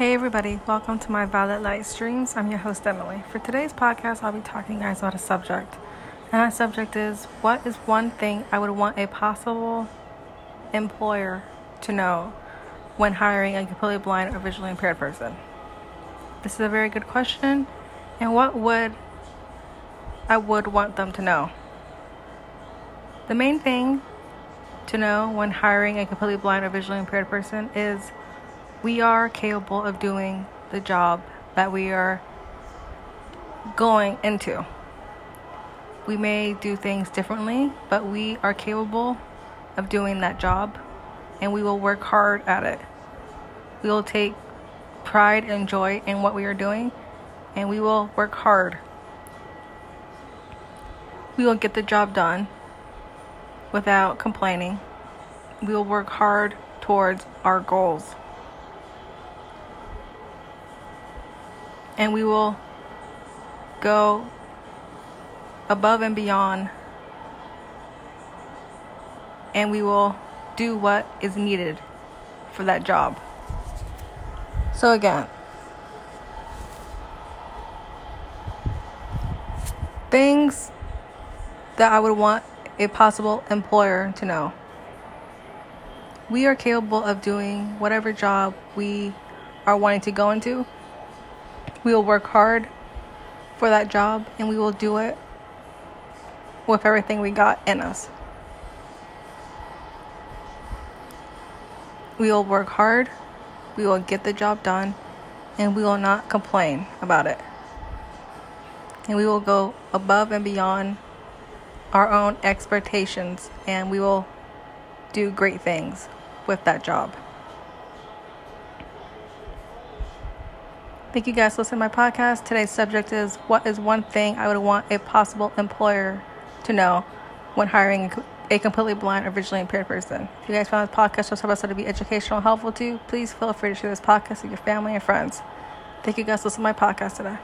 Hey everybody, welcome to my Violet Light Streams. I'm your host Emily. For today's podcast, I'll be talking to you guys about a subject. And that subject is what is one thing I would want a possible employer to know when hiring a completely blind or visually impaired person? This is a very good question. And what would I would want them to know? The main thing to know when hiring a completely blind or visually impaired person is we are capable of doing the job that we are going into. We may do things differently, but we are capable of doing that job and we will work hard at it. We will take pride and joy in what we are doing and we will work hard. We will get the job done without complaining. We will work hard towards our goals. And we will go above and beyond. And we will do what is needed for that job. So, again, things that I would want a possible employer to know. We are capable of doing whatever job we are wanting to go into. We will work hard for that job and we will do it with everything we got in us. We will work hard, we will get the job done, and we will not complain about it. And we will go above and beyond our own expectations and we will do great things with that job. Thank you guys for listening to my podcast. Today's subject is what is one thing I would want a possible employer to know when hiring a completely blind or visually impaired person. If you guys found this podcast supposed to be educational and helpful to you, please feel free to share this podcast with your family and friends. Thank you guys for listening to my podcast today.